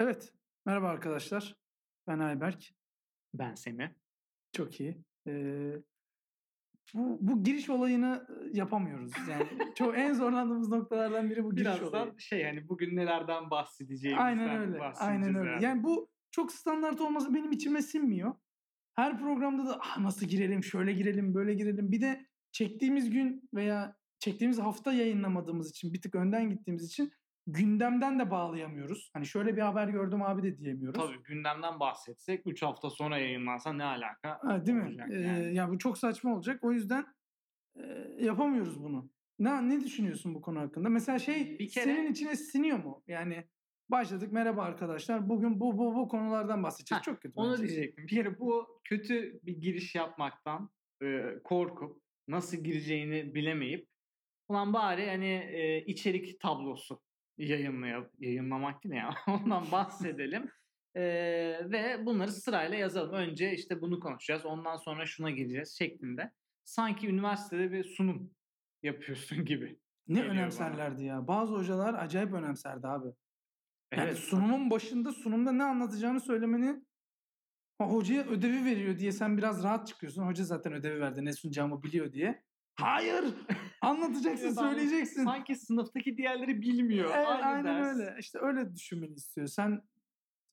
Evet. Merhaba arkadaşlar. Ben Ayberk. Ben Semih. Çok iyi. Ee, bu, bu giriş olayını yapamıyoruz. Yani çok en zorlandığımız noktalardan biri bu giriş olayı. Birazdan şey hani bugün nelerden bahsedeceğimizden Aynen öyle. Aynen öyle. herhalde. Yani bu çok standart olması benim içime sinmiyor. Her programda da ah, nasıl girelim, şöyle girelim, böyle girelim. Bir de çektiğimiz gün veya çektiğimiz hafta yayınlamadığımız için bir tık önden gittiğimiz için gündemden de bağlayamıyoruz. Hani şöyle bir haber gördüm abi de diyemiyoruz. Tabii gündemden bahsetsek 3 hafta sonra yayınlansa ne alaka? Ha, değil mi? olacak Ee, yani. ya bu çok saçma olacak. O yüzden e, yapamıyoruz bunu. Ne ne düşünüyorsun bu konu hakkında? Mesela şey Bir kere- senin içine siniyor mu? Yani başladık merhaba arkadaşlar. Bugün bu bu bu konulardan bahsedeceğiz. Ha, çok kötü. Onu bence. diyecektim. Bir kere bu kötü bir giriş yapmaktan e, korkup nasıl gireceğini bilemeyip ulan bari hani e, içerik tablosu yayınlayalım. Yayınlamak değil ya. Ondan bahsedelim. E, ve bunları sırayla yazalım. Önce işte bunu konuşacağız. Ondan sonra şuna gireceğiz şeklinde. Sanki üniversitede bir sunum yapıyorsun gibi. Ne önemserlerdi ya. Bazı hocalar acayip önemserdi abi. Yani Evet. sunumun başında sunumda ne anlatacağını söylemeni hocaya ödevi veriyor diye sen biraz rahat çıkıyorsun. Hoca zaten ödevi verdi ne sunacağımı biliyor diye. Hayır! Anlatacaksın, söyleyeceksin. Sanki sınıftaki diğerleri bilmiyor. Evet, Aynı aynen ders. öyle. İşte öyle düşünmeni istiyor. Sen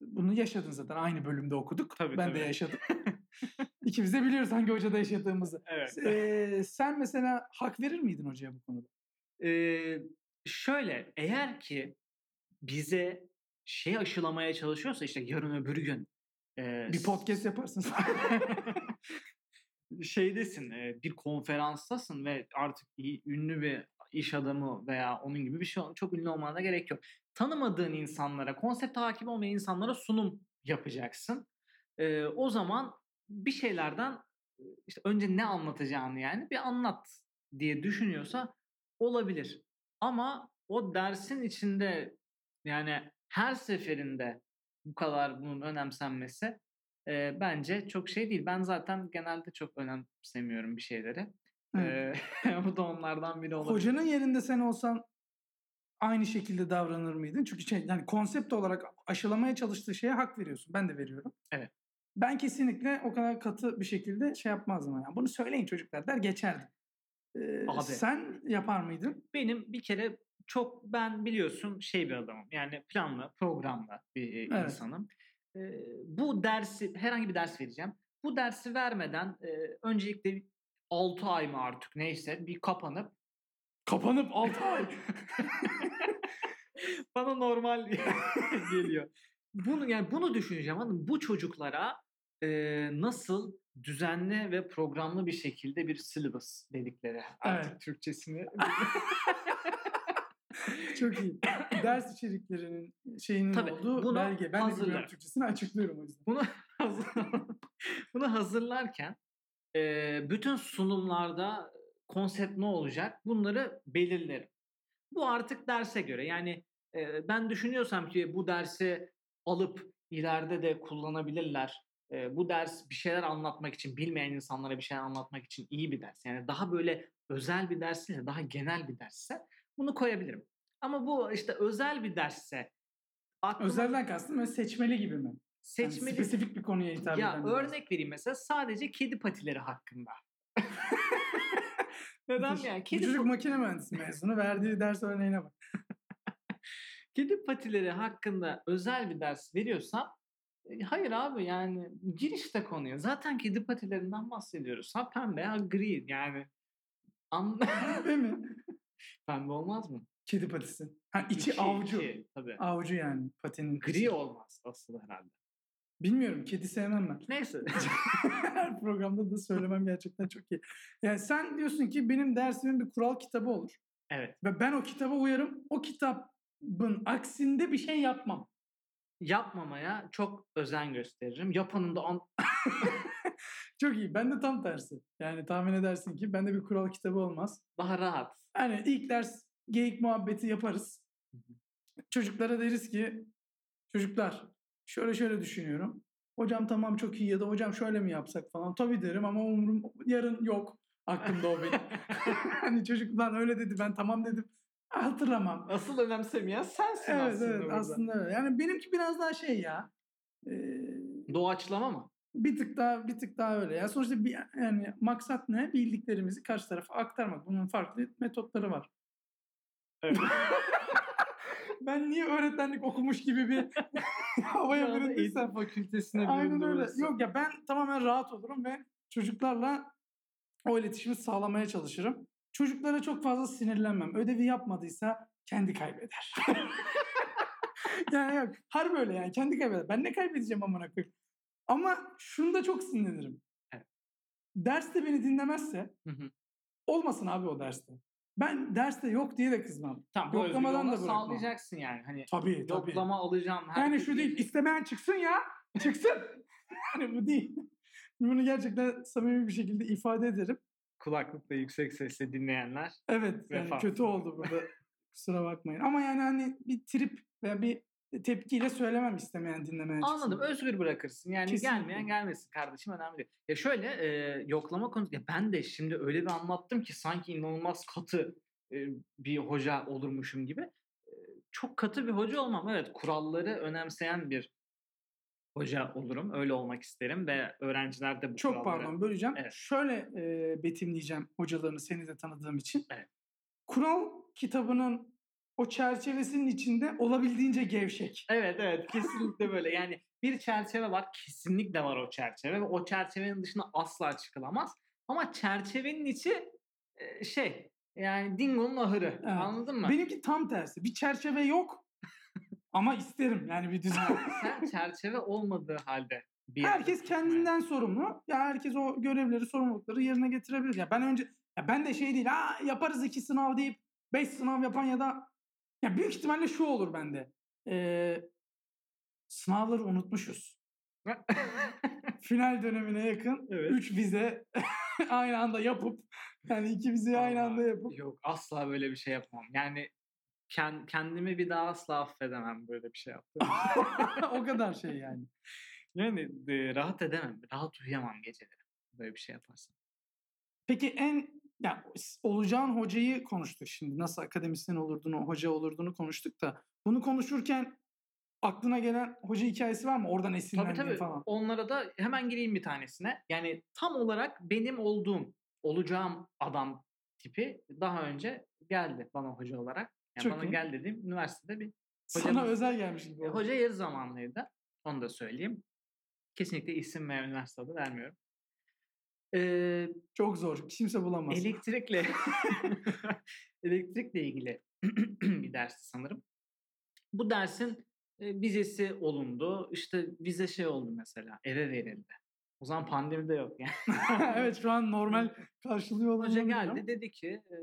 bunu yaşadın zaten. Aynı bölümde okuduk. Tabii, ben tabii. de yaşadım. İkimiz de biliyoruz hangi hocada yaşadığımızı. Evet. Ee, sen mesela hak verir miydin hocaya bu konuda? Ee, şöyle eğer ki bize şey aşılamaya çalışıyorsa işte yarın öbür gün e, Bir podcast yaparsın. şeydesin bir konferanstasın ve artık ünlü bir iş adamı veya onun gibi bir şey çok ünlü olmana gerek yok. Tanımadığın insanlara, konsepte hakim olmayan insanlara sunum yapacaksın. O zaman bir şeylerden işte önce ne anlatacağını yani bir anlat diye düşünüyorsa olabilir. Ama o dersin içinde yani her seferinde bu kadar bunun önemsenmesi e, bence çok şey değil. Ben zaten genelde çok önemsemiyorum bir şeyleri. Evet. E, bu da onlardan biri olabilir. Hocanın yerinde sen olsan aynı şekilde davranır mıydın? Çünkü şey, yani konsept olarak aşılamaya çalıştığı şeye hak veriyorsun. Ben de veriyorum. Evet. Ben kesinlikle o kadar katı bir şekilde şey yapmazdım. Yani. Bunu söyleyin çocuklar der geçerdim. Ee, Abi. Sen yapar mıydın? Benim bir kere çok ben biliyorsun şey bir adamım. Yani planlı, programlı bir Evet. insanım. E, bu dersi herhangi bir ders vereceğim. Bu dersi vermeden e, öncelikle 6 ay mı artık neyse bir kapanıp Kapanıp 6 ay. bana normal geliyor. Bunu yani bunu düşüneceğim hanım. Bu çocuklara e, nasıl düzenli ve programlı bir şekilde bir syllabus dedikleri artık Evet. Türkçesini Çok iyi. Ders içeriklerinin şeyinin Tabii, olduğu bunu belge. Ben de hazırlarım. bilmiyorum Türkçesini açıklıyorum o yüzden. bunu bunu hazırlarken e, bütün sunumlarda konsept ne olacak bunları belirlerim. Bu artık derse göre yani e, ben düşünüyorsam ki bu dersi alıp ileride de kullanabilirler. E, bu ders bir şeyler anlatmak için bilmeyen insanlara bir şeyler anlatmak için iyi bir ders. Yani daha böyle özel bir ders değil de daha genel bir dersse bunu koyabilirim. Ama bu işte özel bir dersse aklıma Özelden kastım böyle seçmeli gibi mi? Yani seçmeli spesifik bir konuya hitap ya eden ders. örnek vereyim mesela sadece kedi patileri hakkında. Neden yani? Kedi, çocuk makine mühendisi mezunu. Verdiği ders örneğine bak. kedi patileri hakkında özel bir ders veriyorsam e, hayır abi yani gir işte konuya. Zaten kedi patilerinden bahsediyoruz. Ha pembe ha gri yani. An Değil mi? pembe olmaz mı? Kedi patisi. Ha içi, avcu. içi, tabii. Avcu yani patinin. Gri içi. olmaz asıl herhalde. Bilmiyorum. Kedi sevmem ben. Neyse. Her programda da söylemem gerçekten çok iyi. Yani sen diyorsun ki benim dersimin bir kural kitabı olur. evet. Ve ben o kitaba uyarım. O kitabın aksinde bir şey yapmam. Yapmamaya çok özen gösteririm. Yapanın da an- Çok iyi. Ben de tam tersi. Yani tahmin edersin ki bende bir kural kitabı olmaz. daha rahat. Yani ilk ders geyik muhabbeti yaparız. Çocuklara deriz ki çocuklar şöyle şöyle düşünüyorum. Hocam tamam çok iyi ya da hocam şöyle mi yapsak falan. Tabii derim ama umurum yarın yok aklımda o benim. hani çocuklar öyle dedi ben tamam dedim. Hatırlamam. Asıl önemsemeyen sensin Evet aslında evet burada. aslında öyle. Yani benimki biraz daha şey ya. e, Doğaçlama mı? Bir tık daha bir tık daha öyle. Ya sonuçta bir, yani maksat ne? Bildiklerimizi karşı tarafa aktarmak. Bunun farklı metotları var. Evet. ben niye öğretmenlik okumuş gibi bir havaya büründüysem. Fakültesine Aynen öyle. burası. Yok ya ben tamamen rahat olurum ve çocuklarla o iletişimi sağlamaya çalışırım. Çocuklara çok fazla sinirlenmem. Ödevi yapmadıysa kendi kaybeder. yani yok. Harbi öyle yani. Kendi kaybeder. Ben ne kaybedeceğim amına koyayım. Ama şunda çok sinirlenirim. Evet. Derste beni dinlemezse Hı hı. olmasın abi o derste. Ben derste yok diye de kızmam. Tamam Yoklamadan da bırakmam. sağlayacaksın yani. Hani Tabii tabii. yoklama alacağım. Yani herkes şu değil. istemeyen çıksın ya. Çıksın. yani bu değil. Bunu gerçekten samimi bir şekilde ifade ederim. Kulaklıkla yüksek sesle dinleyenler. Evet yani Vefat. kötü oldu burada. Kusura bakmayın. Ama yani hani bir trip veya bir tepkiyle söylemem istemeyen dinlemeyen çıksın. Anladım. Özgür bırakırsın. Yani Kesinlikle. gelmeyen gelmesin kardeşim önemli değil. Ya şöyle e, yoklama konusu. Ya ben de şimdi öyle bir anlattım ki sanki inanılmaz katı e, bir hoca olurmuşum gibi. E, çok katı bir hoca olmam. Evet kuralları önemseyen bir hoca olurum. Öyle olmak isterim ve öğrenciler de bu Çok kuralları... pardon böleceğim. Evet. Şöyle e, betimleyeceğim hocalarını seni de tanıdığım için. Evet. Kural kitabının o çerçevesinin içinde olabildiğince gevşek. Evet evet kesinlikle böyle. Yani bir çerçeve var. Kesinlikle var o çerçeve ve o çerçevenin dışına asla çıkılamaz. Ama çerçevenin içi e, şey yani dingonun ahırı. Evet. Anladın mı? Benimki tam tersi. Bir çerçeve yok ama isterim yani bir düzen. Sen çerçeve olmadığı halde bir Herkes kendinden sorumlu. Ya herkes o görevleri, sorumlulukları yerine getirebilir. Ya ben önce ya ben de şey değil. Ha yaparız iki sınav deyip beş sınav yapan ya da ya büyük ihtimalle şu olur bende. Ee, sınavları unutmuşuz. Final dönemine yakın Evet. 3 vize aynı anda yapıp yani iki vizeyi aynı anda yapıp Yok asla böyle bir şey yapmam. Yani ken- kendimi bir daha asla affedemem böyle bir şey yaptım. o kadar şey yani. yani e, rahat edemem. Rahat uyuyamam geceleri. Böyle bir şey yaparsam. Peki en ya olacağın hocayı konuştuk şimdi. Nasıl akademisyen olurduğunu, hoca olurduğunu konuştuk da bunu konuşurken aklına gelen hoca hikayesi var mı? Oradan Tabii esinlendiğin tabii. falan. Onlara da hemen gireyim bir tanesine. Yani tam olarak benim olduğum, olacağım adam tipi daha önce geldi bana hoca olarak. Yani Çok bana iyi. gel dediğim üniversitede bir Sana hocamız- özel gelmiş gibi. E, oldu. Hoca yarı zamanlıydı. Onu da söyleyeyim. Kesinlikle isim ve üniversite adı vermiyorum. Ee, Çok zor. Kimse bulamaz. elektrikle elektrikle ilgili bir dersti sanırım. Bu dersin e, vizesi olundu. İşte vize şey oldu mesela. Eve verildi. O zaman pandemi de yok yani. evet şu an normal karşılıyor olan Hoca geldi ama. dedi ki e,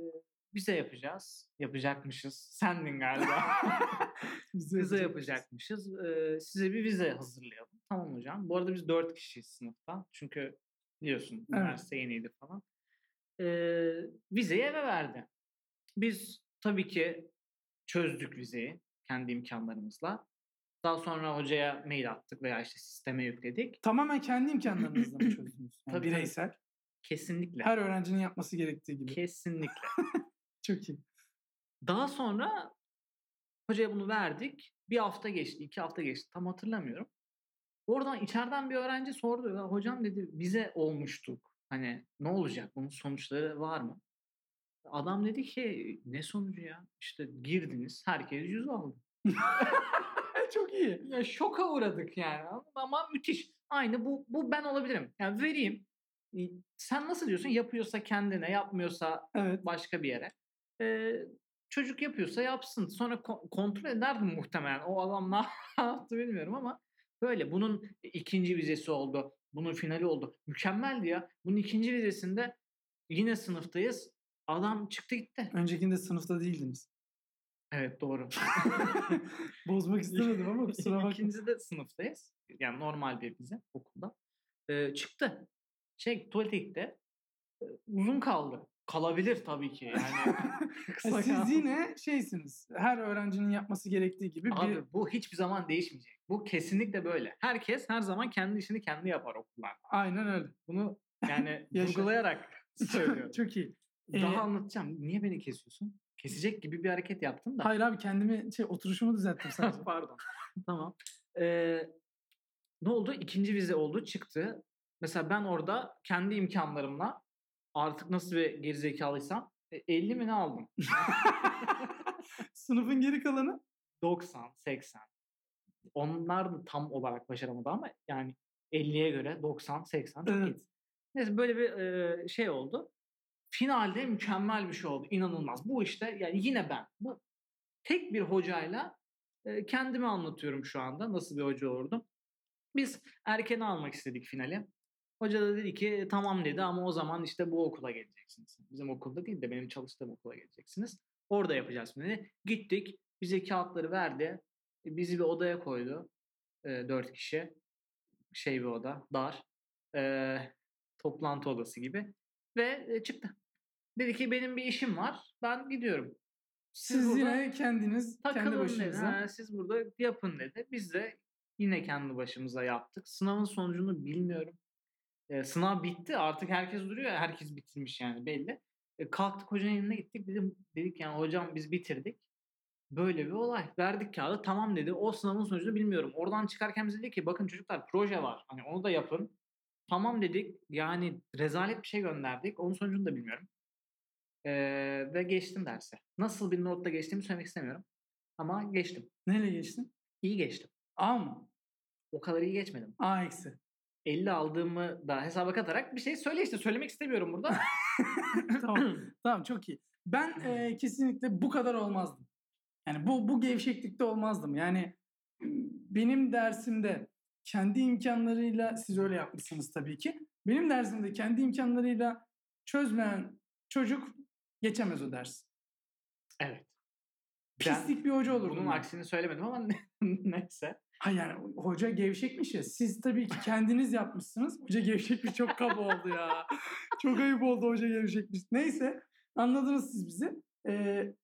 vize yapacağız. Yapacakmışız. Sendin galiba. Vize vize yapacakmışız. yapacakmışız. Ee, size bir vize hazırlayalım. Tamam hocam. Bu arada biz dört kişiyiz sınıfta. Çünkü biliyorsun Evet. üniversite yeniydi falan. Ee, vizeyi eve verdi. Biz tabii ki çözdük vizeyi kendi imkanlarımızla. Daha sonra hocaya mail attık veya işte sisteme yükledik. Tamamen kendi imkanlarınızla mı çözdünüz? Yani Tabii, tabii. bireysel. Kesinlikle. Her öğrencinin yapması gerektiği gibi. Kesinlikle. Çok iyi. Daha sonra hocaya bunu verdik. Bir hafta geçti, iki hafta geçti. Tam hatırlamıyorum. Oradan içeriden bir öğrenci sordu. Ya, hocam dedi vize olmuştuk. Hani ne olacak? Bunun sonuçları var mı? Adam dedi ki ne sonucu ya? İşte girdiniz herkes yüz aldı. Çok iyi. Ya şoka uğradık yani ama müthiş. Aynı bu bu ben olabilirim. Yani vereyim. Sen nasıl diyorsun? Yapıyorsa kendine, yapmıyorsa Evet. başka bir yere. Ee, çocuk yapıyorsa yapsın. Sonra ko- kontrol ederdim muhtemelen. O adam ne yaptı bilmiyorum ama böyle. Bunun ikinci vizesi oldu. Bunun finali oldu. Mükemmeldi ya. Bunun ikinci vizesinde yine sınıftayız. Adam çıktı gitti. Öncekinde sınıfta değildiniz. Evet doğru. Bozmak istemedim ama kusura bakma. İkinci de sınıftayız. Yani normal bir vize okulda. Ee, çıktı. Şey tuvalete gitti. Uzun kaldı. Kalabilir tabii ki yani. Siz yine şeysiniz. Her öğrencinin yapması gerektiği gibi bir Abi bu hiçbir zaman değişmeyecek. Bu kesinlikle böyle. Herkes her zaman kendi işini kendi yapar okullarda. aynen öyle. Bunu yani Yaşa. vurgulayarak söylüyorum. Çok iyi. Daha Ee, anlatacağım. Niye beni kesiyorsun? kesecek gibi bir hareket yaptın da. Hayır abi kendimi şey oturuşumu düzelttim sadece. Pardon. tamam. Ee, ne oldu? İkinci vize oldu, çıktı. Mesela ben orada kendi imkanlarımla artık nasıl bir gerizekalıysam e, 50 mi ne aldım? Sınıfın geri kalanı 90, 80. Onlar da tam olarak başaramadı ama yani 50'ye göre 90, 80 çok iyi. evet. Neyse böyle bir e, şey oldu. Finalde mükemmel bir şey oldu. İnanılmaz. Bu işte yani yine ben. Bu tek bir hocayla e, kendimi anlatıyorum şu anda. Nasıl bir hoca olurdum. Biz erken almak istedik finali. Hoca da dedi ki tamam dedi ama o zaman işte bu okula geleceksiniz. Bizim okulda değil de benim çalıştığım okula geleceksiniz. Orada yapacağız dedi. Gittik. Bize kağıtları verdi. E, Bizi bir odaya koydu. E, dört kişi. Şey bir oda. Dar. E, toplantı odası gibi. Ve e, çıktı. Dedi ki benim bir işim var. Ben gidiyorum. Siz burada yine kendiniz kendi Takılın dedi. başınıza. Ha, siz burada yapın dedi. Biz de yine kendi başımıza yaptık. Sınavın sonucunu bilmiyorum. E, sınav bitti. Artık herkes duruyor. Herkes bitirmiş yani belli. E, kalktık hocanın yanına gittik. Dedim, dedik yani hocam biz bitirdik. Böyle bir olay. Verdik kağıdı. Tamam dedi. O sınavın sonucunu bilmiyorum. Oradan çıkarken bize dedi ki bakın çocuklar proje var. Hani onu da yapın. Tamam dedik. Yani rezalet bir şey gönderdik. Onun sonucunu da bilmiyorum. E, ve geçtim derse. Nasıl bir notla geçtiğimi söylemek istemiyorum. Ama geçtim. Neyle geçtin? İyi geçtim. A mı? O kadar iyi geçmedim. A eksi. 50 aldığımı da hesaba katarak bir şey söyle işte. Söylemek istemiyorum burada. tamam. Tamam çok iyi. Ben e, kesinlikle bu kadar olmazdım. Yani bu bu gevşeklikte olmazdım. Yani benim dersimde kendi imkanlarıyla siz öyle yapmışsınız tabii ki. Benim dersimde kendi imkanlarıyla çözmeyen çocuk geçemez o ders. evet. Pislik bir hoca olur. Bunun aksini söylemedim ama neyse. Hayır yani hoca gevşekmiş ya. Siz tabii ki kendiniz yapmışsınız. Hoca gevşekmiş çok kaba oldu ya. çok ayıp oldu hoca gevşekmiş. Neyse anladınız siz bizi. Ee,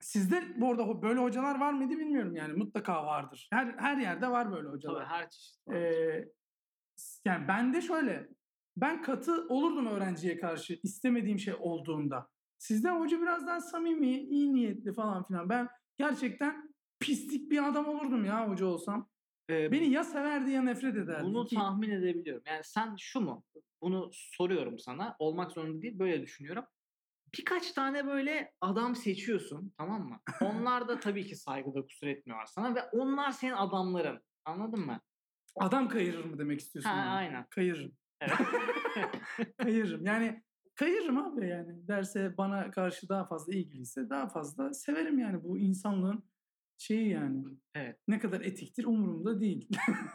sizde bu arada böyle hocalar var mıydı bilmiyorum yani. Mutlaka vardır. Her her yerde var böyle Tabii hocalar. her çeşit. var. Ee, yani ben de şöyle. Ben katı olurdum öğrenciye karşı istemediğim şey olduğunda. Sizde hoca biraz daha samimi, iyi niyetli falan filan. Ben gerçekten pislik bir adam olurdum ya hoca olsam. Ee, Beni ya severdi ya nefret ederdi. bunu Ki- tahmin edebiliyorum. Yani sen şu mu? Bunu soruyorum sana. Olmak zorunda değil. Böyle düşünüyorum. Birkaç tane böyle adam seçiyorsun tamam mı? Onlar da tabii ki saygıda kusur etmiyorlar sana ve onlar senin adamların. Anladın mı? Adam kayırır mı demek istiyorsun? Ha, yani? aynen. Kayırırım. Evet. Kayırırım. Yani kayırırım abi yani. Derse bana karşı daha fazla ilgiliyse daha fazla severim yani. Bu insanlığın şeyi yani. Evet. Ne kadar etiktir umurumda değil.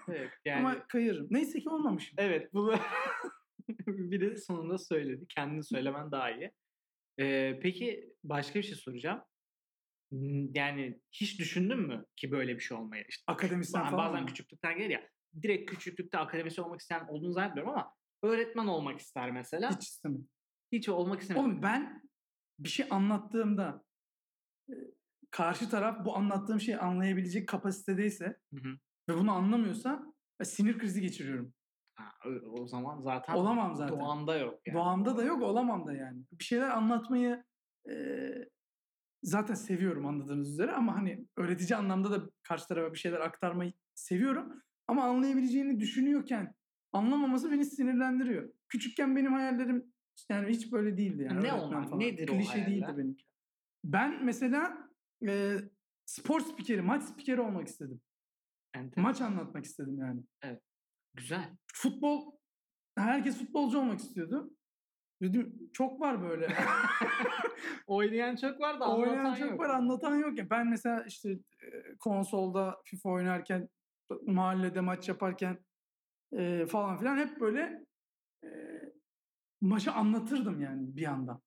evet. Yani Ama kayırırım. Neyse ki olmamışım. Evet bunu biri sonunda söyledi. Kendin söylemen daha iyi. Ee, peki başka bir şey soracağım. Yani hiç düşündün mü ki böyle bir şey olmayı? İşte Akademisyen falan bazen mı? küçüklükten gelir ya. Direkt küçüklükte akademisyen olmak isteyen olduğunu zannetmiyorum ama öğretmen olmak ister mesela. Hiç Hiç, istemedim. olmak istemiyorum. Oğlum ben bir şey anlattığımda karşı taraf bu anlattığım şeyi anlayabilecek kapasitedeyse Hı hı. ve bunu anlamıyorsa e, sinir krizi geçiriyorum. Ha, o- o zaman zaten Olamam zaten. doğanda yok. Yani. Doğamda da yok, olamam da yani. Bir şeyler anlatmayı e, zaten seviyorum anladığınız üzere ama hani öğretici anlamda da karşı tarafa bir şeyler aktarmayı seviyorum. Ama anlayabileceğini düşünüyorken anlamaması beni sinirlendiriyor. Küçükken benim hayallerim yani hiç böyle değildi yani. Ne onlar? falan. Nedir o Klişe hayaller? değildi benimki. Ben mesela e, spor spikeri, maç spikeri olmak istedim. Enteresan. Maç anlatmak istedim yani. Güzel. Futbol, herkes futbolcu olmak istiyordu. Dedim çok var böyle. Oynayan çok var da Oynayan anlatan çok yok. var anlatan yok ya. Ben mesela işte konsolda FIFA oynarken mahallede maç yaparken e, falan filan hep böyle e, maçı anlatırdım yani bir yandan.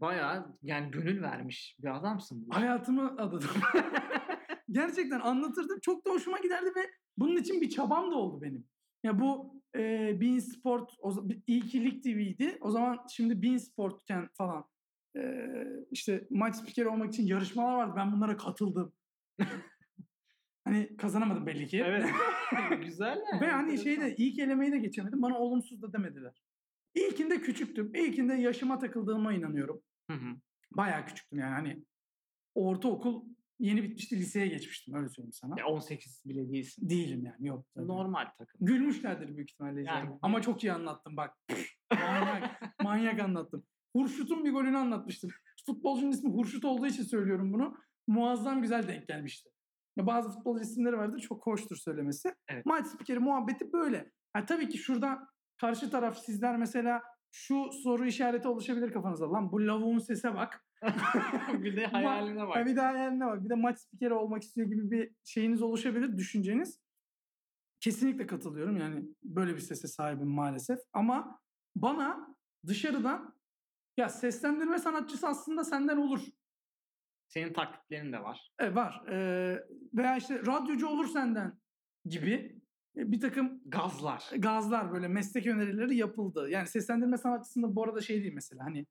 Bayağı yani gönül vermiş bir adamsın. bu. Hayatımı adadım. Gerçekten anlatırdım. Çok da hoşuma giderdi ve bunun için bir çabam da oldu benim. Ya bu e, Bein Sport o, ki Lig TV'ydi. O zaman şimdi Bein Sport'ken falan e, işte maç spikeri olmak için yarışmalar vardı. Ben bunlara katıldım. hani kazanamadım belli ki. Evet. Güzel yani. Ve hani şeyde ilk elemeyi de geçemedim. Bana olumsuz da demediler. İlkinde küçüktüm. İlkinde yaşıma takıldığıma inanıyorum. Hı hı. Bayağı küçüktüm yani hani ortaokul yeni bitmişti liseye geçmiştim öyle söyleyeyim sana. Ya 18 bile değilsin. Değilim yani yok. zaten. Normal takım. Gülmüşlerdir büyük ihtimalle. Yani-. Ama çok iyi anlattım bak. manyak, manyak anlattım. Hurşut'un bir golünü anlatmıştım. Futbolcunun ismi Hurşut olduğu için söylüyorum bunu. Muazzam güzel denk gelmişti. Ya bazı futbolcu isimleri vardır çok hoştur söylemesi. Evet. Maç spikeri muhabbeti böyle. Ha, tabii ki şurada karşı taraf sizler mesela şu soru işareti oluşabilir kafanızda. Lan bu lavuğun sese bak. bir de hayaline Ha, bak. bir daha hayaline bak. Bir de maç spikeri olmak istiyor gibi bir şeyiniz oluşabilir, düşünceniz. Kesinlikle katılıyorum. Yani böyle bir sese sahibim maalesef. Ama bana dışarıdan ya seslendirme sanatçısı aslında senden olur. Senin taklitlerin de var. E, var. E, veya işte radyocu olur senden gibi bir takım Gazlar. gazlar böyle meslek önerileri yapıldı. Yani seslendirme sanatçısında bu arada şey değil mesela hani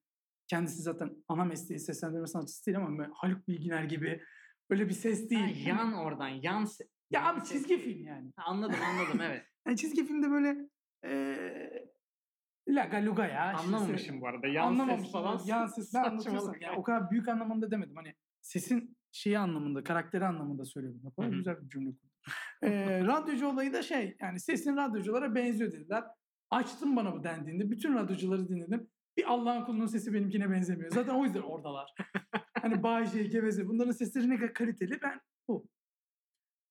kendisi zaten ana mesleği seslendirme sanatçısı değil ama Haluk Bilginer gibi öyle bir ses Ha, değil. yan oradan yan. se- ya yan abi ses çizgi değil. film yani. Ha, Anladım anladım evet. yani çizgi filmde böyle eee Laga luga ya. işte Anlamamışım bu arada. Yan Anlamamışım. ses falan. Yan ses ne anlatıyorsam. Yani ya. o kadar büyük anlamında demedim. Hani sesin şeyi anlamında, karakteri anlamında söylüyorum. Ne kadar güzel bir cümle kurdum. Ee, radyocu olayı da şey yani sesin radyoculara benziyor dediler. Açtım bana bu dendiğinde bütün radyocuları dinledim. Bir Allah'ın kulunun sesi benimkine benzemiyor. Zaten o yüzden oradalar. hani Bayce, Geveze bunların sesleri ne kadar kaliteli ben bu.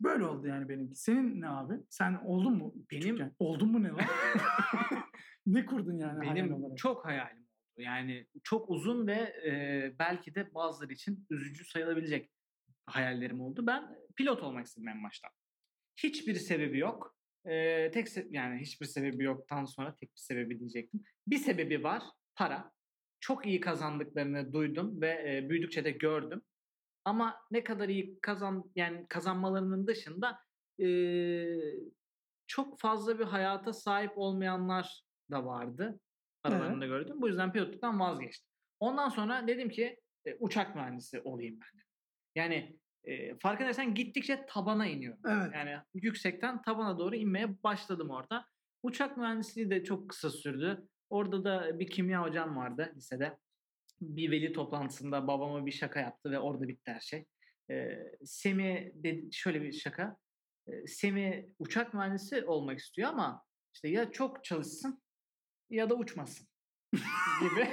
Böyle oldu yani benimki. Senin ne abi? Sen oldun mu? Benim- küçükken? Oldun mu ne lan? ne kurdun yani hayal Benim olarak? çok hayalim oldu. Yani çok uzun ve e, belki de bazıları için üzücü sayılabilecek hayallerim oldu. Ben pilot olmak istedim en başta. Hiçbir sebebi yok. E, tek se- yani hiçbir sebebi yoktan sonra tek bir sebebi diyecektim. Bir sebebi var. Para. Çok iyi kazandıklarını duydum ve e, büyüdükçe de gördüm. Ama ne kadar iyi kazan yani kazanmalarının dışında e, çok fazla bir hayata sahip olmayanlar da vardı. Aralarında gördüm. Bu yüzden pilotluktan vazgeçtim. Ondan sonra dedim ki e, uçak mühendisi olayım ben. Yani e, fark edersen gittikçe tabana iniyorum. Evet. Yani yüksekten tabana doğru inmeye başladım orada. Uçak mühendisliği de çok kısa sürdü. Orada da bir kimya hocam vardı lisede. Bir veli toplantısında babama bir şaka yaptı ve orada bitti her şey. Ee, Semi dedi şöyle bir şaka. Ee, Semi uçak mühendisi olmak istiyor ama işte ya çok çalışsın ya da uçmasın gibi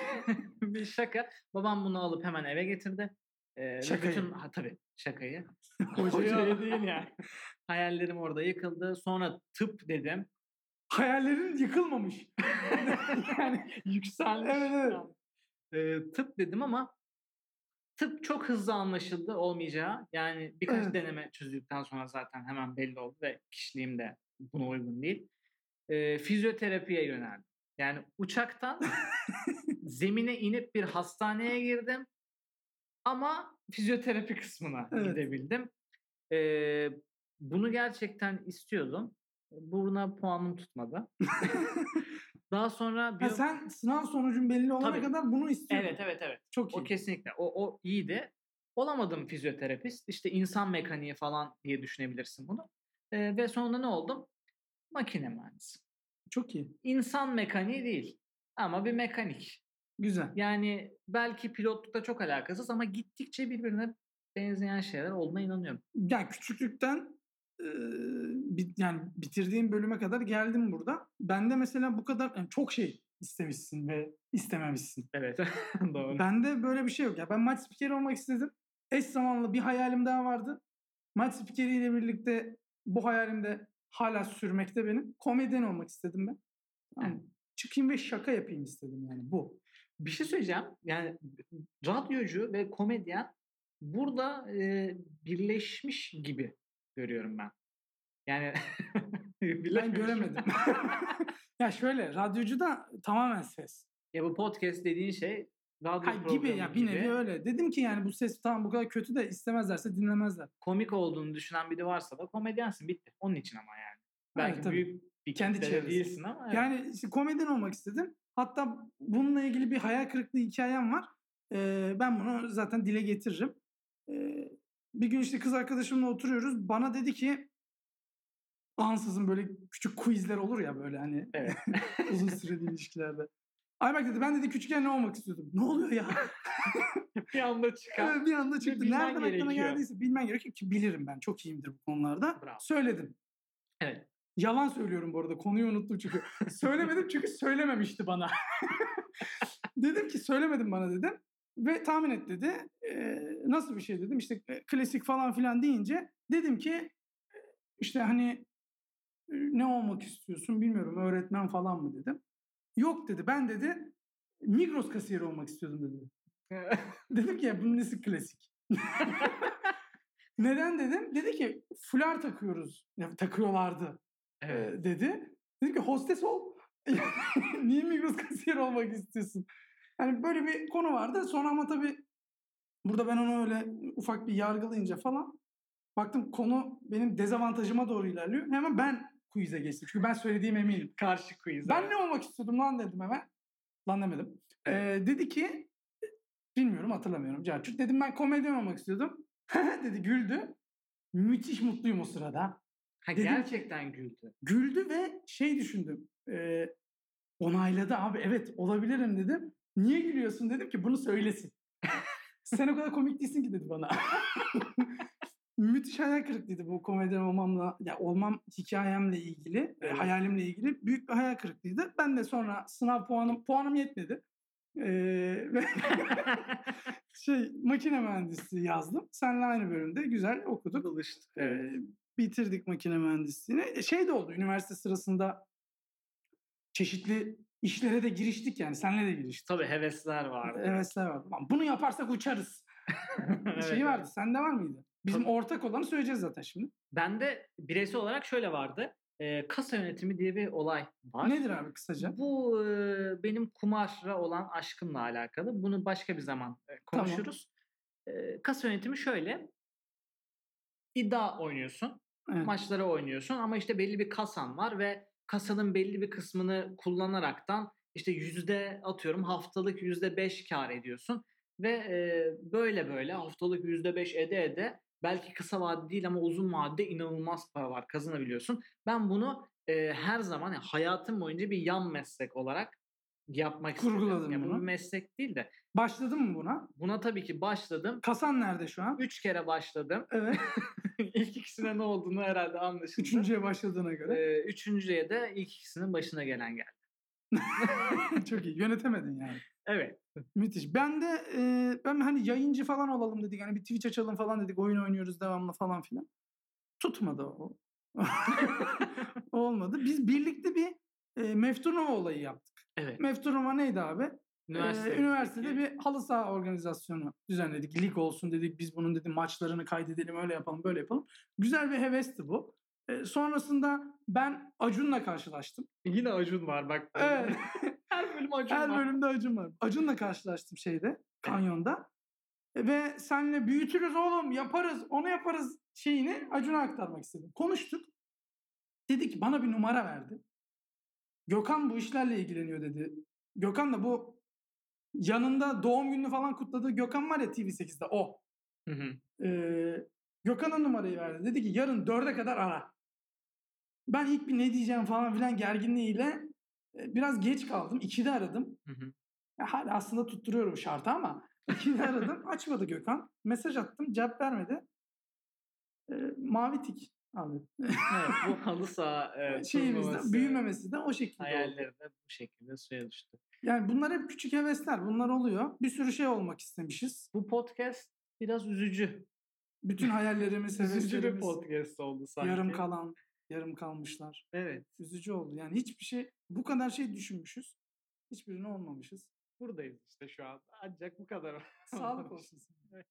bir şaka. Babam bunu alıp hemen eve getirdi. Ee, Şakayı. bütün, ha, tabii şakayı. Hocaya değil yani. Hayallerim orada yıkıldı. Sonra tıp dedim. Hayallerin yıkılmamış. yani Yükselmiş. Evet, evet. Ee, tıp dedim ama tıp çok hızlı anlaşıldı olmayacağı. Yani birkaç Evet. deneme çözdükten sonra zaten hemen belli oldu ve kişiliğim de buna uygun değil. Ee, fizyoterapiye yöneldim. Yani uçaktan zemine inip bir hastaneye girdim ama fizyoterapi kısmına Evet. gidebildim. Ee, bunu gerçekten istiyordum. Buna puanım tutmadı. Daha sonra Ha, bir... sen sınav sonucun belli olana Tabii. kadar bunu istiyordun. Evet evet evet. Çok iyi. O kesinlikle. O, o iyiydi. Olamadım fizyoterapist. İşte insan mekaniği falan diye düşünebilirsin bunu. Ee, ve sonra ne oldum? Makine mühendisi. Çok iyi. İnsan mekaniği değil. Ama bir mekanik. Güzel. Yani belki pilotlukta çok alakasız ama gittikçe birbirine benzeyen şeyler olduğuna inanıyorum. Yani küçüklükten e, bi- yani bitirdiğim bölüme kadar geldim burada. Ben de mesela bu kadar yani çok şey istemişsin ve istememişsin. Evet. Doğru. Bende böyle bir şey yok. Ya ben maç spikeri olmak istedim. Eş zamanlı bir hayalim daha vardı. Maç spikeriyle birlikte bu hayalim de hala sürmekte benim. Komedyen olmak istedim ben. Mı? Çıkayım ve şaka yapayım istedim yani bu. Bir şey söyleyeceğim. Yani radyocu ve komedyen burada e, birleşmiş gibi görüyorum ben. Yani Ben göremedim. ya şöyle radyocu da tamamen ses. Ya bu podcast dediğin şey radyo Ha, gibi ya bir nevi öyle. Dedim ki yani bu ses tamam bu kadar kötü de istemezlerse dinlemezler. komik olduğunu düşünen biri varsa da komedyensin bitti. Onun için ama yani. Belki Evet, büyük bir Kendi çevresi. değilsin ama evet. Yani işte komedyen olmak istedim. Hatta bununla ilgili bir hayal kırıklığı hikayem var. Ee, ben bunu zaten dile getiririm. Ee, bir gün işte kız arkadaşımla oturuyoruz. Bana dedi ki ansızın böyle küçük quizler olur ya böyle hani Evet. uzun süreli ilişkilerde. Ayberk dedi ben dedi küçükken ne olmak istiyordum. Ne oluyor ya? bir anda çıkan. Evet, bir anda çıktı. bilmen Nereden gerekiyor. geldiyse bilmen gerekiyor ki bilirim ben. Çok iyiyimdir bu konularda. Bravo. Söyledim. Evet. Yalan söylüyorum bu arada. Konuyu unuttum çünkü. Söylemedim çünkü söylememişti bana. dedim ki söylemedim bana dedim. Ve tahmin et dedi. Ee, nasıl bir şey dedim. İşte e, klasik falan filan deyince dedim ki e, işte hani e, ne olmak istiyorsun bilmiyorum öğretmen falan mı dedim. Yok dedi ben dedi Migros kasiyeri olmak istiyordum dedi. Dedim ki ya bunun nesi klasik? Neden dedim? Dedi ki fular takıyoruz. Ya, takıyorlardı evet. e, dedi. Dedim ki hostes ol. Niye Migros kasiyer olmak istiyorsun? Yani böyle bir konu vardı. Sonra ama tabii burada ben onu öyle ufak bir yargılayınca falan baktım konu benim dezavantajıma doğru ilerliyor. Hemen ben quiz'e geçtim. Çünkü ben söylediğim eminim. Karşı quiz. Ben ne olmak istiyordum lan dedim hemen. Lan demedim. Ee, dedi ki bilmiyorum hatırlamıyorum. Cerçut. Dedim ben komedyen olmak istiyordum. dedi güldü. Müthiş mutluyum o sırada. Ha, Dedim gerçekten güldü. Güldü ve şey düşündüm. E, onayladı abi evet olabilirim dedim. Niye gülüyorsun dedim ki bunu söylesin. Sen o kadar komik değilsin ki dedi bana. Müthiş hayal kırıklığıydı bu komedyen olmamla, ya olmam hikayemle ilgili, Evet. hayalimle ilgili büyük bir hayal kırıklığıydı. Ben de sonra sınav puanım, puanım yetmedi. Ee, ve şey makine mühendisliği yazdım. Seninle aynı bölümde güzel okuduk. Buluştuk. Ee. Bitirdik makine mühendisliğini. E, Şey de oldu üniversite sırasında çeşitli işlere de giriştik yani. Senle de giriştik. Tabii hevesler vardı. Hevesler vardı. Lan bunu yaparsak uçarız. Evet, Şeyi vardı. evet. Sende var mıydı? Bizim Tabii. ortak olanı söyleyeceğiz zaten şimdi. Bende bireysel olarak şöyle vardı. Ee, kasa yönetimi diye bir olay var. Nedir abi kısaca? Bu e, benim kumara olan aşkımla alakalı. Bunu başka bir zaman e, konuşuruz. E, kasa yönetimi şöyle. İddia oynuyorsun. Evet. Maçları oynuyorsun ama işte belli bir kasan var ve kasanın belli bir kısmını kullanaraktan işte yüzde atıyorum haftalık yüzde beş kar ediyorsun ve e, böyle böyle haftalık yüzde beş ede ede belki kısa vadede değil ama uzun vadede inanılmaz para var kazanabiliyorsun. Ben bunu e, her zaman yani hayatım boyunca bir yan meslek olarak yapmak Kurguladın istedim. Bu bunu. bir meslek değil de Başladın mı buna? buna tabii ki başladım. Kasan nerede şu an? Üç kere başladım. Evet. İlk ikisine ne olduğunu herhalde anlaşıldı. Üçüncüye başladığına göre. Ee, üçüncüye de ilk ikisinin başına gelen geldi. Çok iyi. Yönetemedin yani. Evet. Müthiş. Ben de e, ben hani yayıncı falan olalım dedik. Hani bir Twitch açalım falan dedik. Oyun oynuyoruz devamlı falan filan. Tutmadı o. Olmadı. Biz birlikte bir e, Meftunova olayı yaptık. Evet. Meftunova neydi abi? Üniversite. Ee, üniversitede bir halı saha organizasyonu düzenledik. Lig olsun dedik. Biz bunun dedim maçlarını kaydedelim öyle yapalım böyle yapalım. Güzel bir hevesti bu. Ee, sonrasında ben Acun'la karşılaştım. Yine Acun var bak. Evet. Her bölüm Acun Her var. bölümde Acun var. Acun'la karşılaştım şeyde, kanyonda. Ve senle büyütürüz oğlum, yaparız, onu yaparız şeyini Acun'a aktarmak istedim. Konuştuk. Dedi ki bana bir numara verdi. Gökhan bu işlerle ilgileniyor dedi. Gökhan da bu yanında doğum gününü falan kutladığı Gökhan var ya TV8'de o. Hı hı. Ee, Gökhan'a numarayı verdi. Dedi ki yarın dörde kadar ara. Ben ilk bir ne diyeceğim falan filan gerginliğiyle e, biraz geç kaldım. İkide aradım. Hı hı. Ya hala aslında tutturuyorum şartı ama ikide aradım. Açmadı Gökhan. Mesaj attım. Cevap vermedi. Ee, mavi tik abi. evet, bu halı saha e, Şeyimizde turnuvası büyümemesi de o şekilde oldu. hayalleri de bu şekilde suya düştü. Yani bunlar hep küçük hevesler. Bunlar oluyor. Bir sürü şey olmak istemişiz. Bu podcast biraz üzücü. Bütün hayallerimiz, Üzücü bir heveslerimiz podcast oldu sanki. yarım kalan, yarım kalmışlar. Evet. Üzücü oldu. Yani hiçbir şey, bu kadar şey düşünmüşüz. Hiçbirini olmamışız. Buradayız işte şu an. Ancak bu kadar. Sağlık olsun. sana.